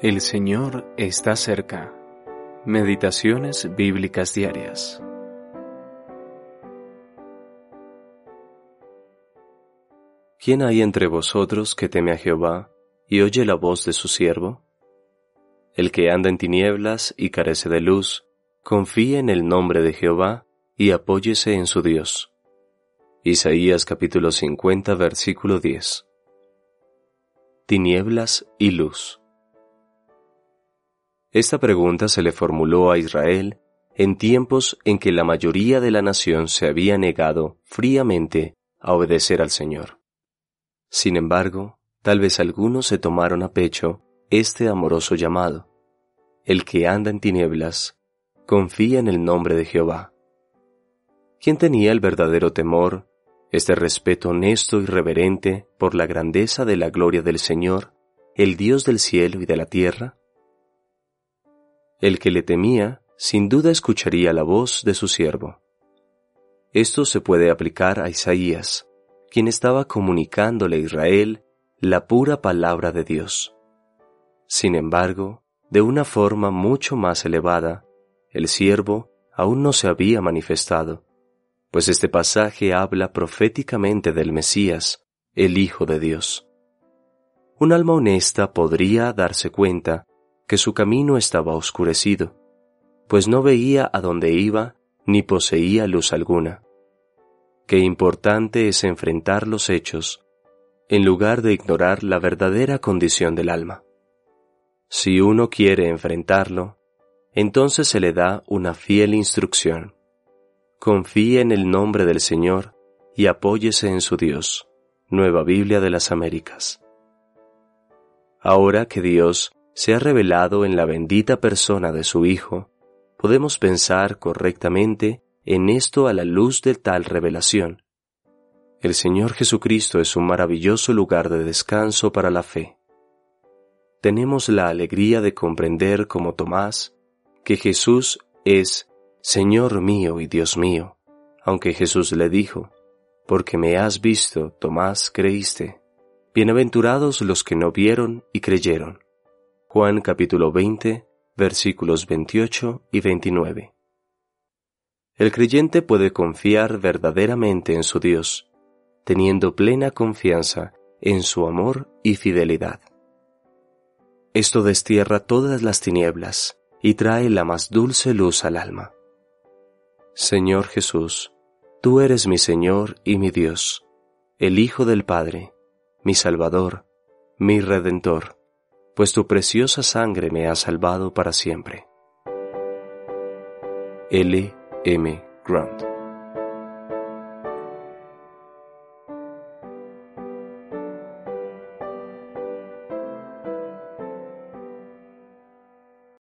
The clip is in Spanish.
El Señor está cerca. Meditaciones bíblicas diarias. ¿Quién hay entre vosotros que teme a Jehová y oye la voz de su siervo? El que anda en tinieblas y carece de luz, confíe en el nombre de Jehová y apóyese en su Dios. Isaías capítulo 50 versículo 10. Tinieblas y luz. Esta pregunta se le formuló a Israel en tiempos en que la mayoría de la nación se había negado fríamente a obedecer al Señor. Sin embargo, tal vez algunos se tomaron a pecho este amoroso llamado. El que anda en tinieblas, confía en el nombre de Jehová. ¿Quién tenía el verdadero temor, este respeto honesto y reverente por la grandeza de la gloria del Señor, el Dios del cielo y de la tierra? El que le temía, sin duda escucharía la voz de su siervo. Esto se puede aplicar a Isaías, quien estaba comunicándole a Israel la pura palabra de Dios. Sin embargo, de una forma mucho más elevada, el siervo aún no se había manifestado, pues este pasaje habla proféticamente del Mesías, el Hijo de Dios. Un alma honesta podría darse cuenta que su camino estaba oscurecido, pues no veía a dónde iba ni poseía luz alguna. Qué importante es enfrentar los hechos, en lugar de ignorar la verdadera condición del alma. Si uno quiere enfrentarlo, entonces se le da una fiel instrucción. Confíe en el nombre del Señor y apóyese en su Dios. Nueva Biblia de las Américas. Ahora que Dios se ha revelado en la bendita persona de su Hijo, podemos pensar correctamente en esto a la luz de tal revelación. El Señor Jesucristo es un maravilloso lugar de descanso para la fe. Tenemos la alegría de comprender como Tomás que Jesús es Señor mío y Dios mío, aunque Jesús le dijo, porque me has visto, Tomás, creíste. Bienaventurados los que no vieron y creyeron. Juan capítulo 20, versículos 28 y 29. El creyente puede confiar verdaderamente en su Dios, teniendo plena confianza en su amor y fidelidad. Esto destierra todas las tinieblas y trae la más dulce luz al alma. Señor Jesús, tú eres mi Señor y mi Dios, el Hijo del Padre, mi Salvador, mi Redentor pues tu preciosa sangre me ha salvado para siempre. L. M. Grant